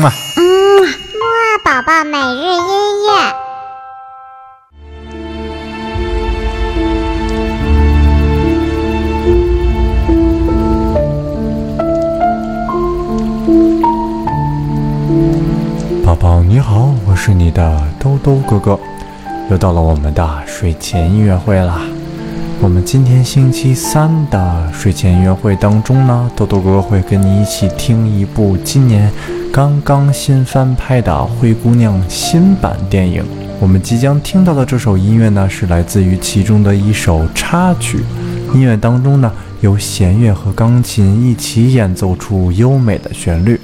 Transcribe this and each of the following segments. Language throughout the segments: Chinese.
嘛。嗯，木二宝宝每日音乐。宝宝你好，我是你的兜兜哥哥，又到了我们的睡前音乐会啦。我们今天星期三的睡前音乐会当中呢，豆豆哥哥会跟你一起听一部今年刚刚新翻拍的《灰姑娘》新版电影。我们即将听到的这首音乐呢，是来自于其中的一首插曲。音乐当中呢，由弦乐和钢琴一起演奏出优美的旋律。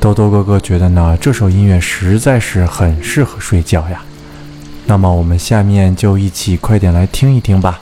豆豆哥哥觉得呢，这首音乐实在是很适合睡觉呀。那么我们下面就一起快点来听一听吧。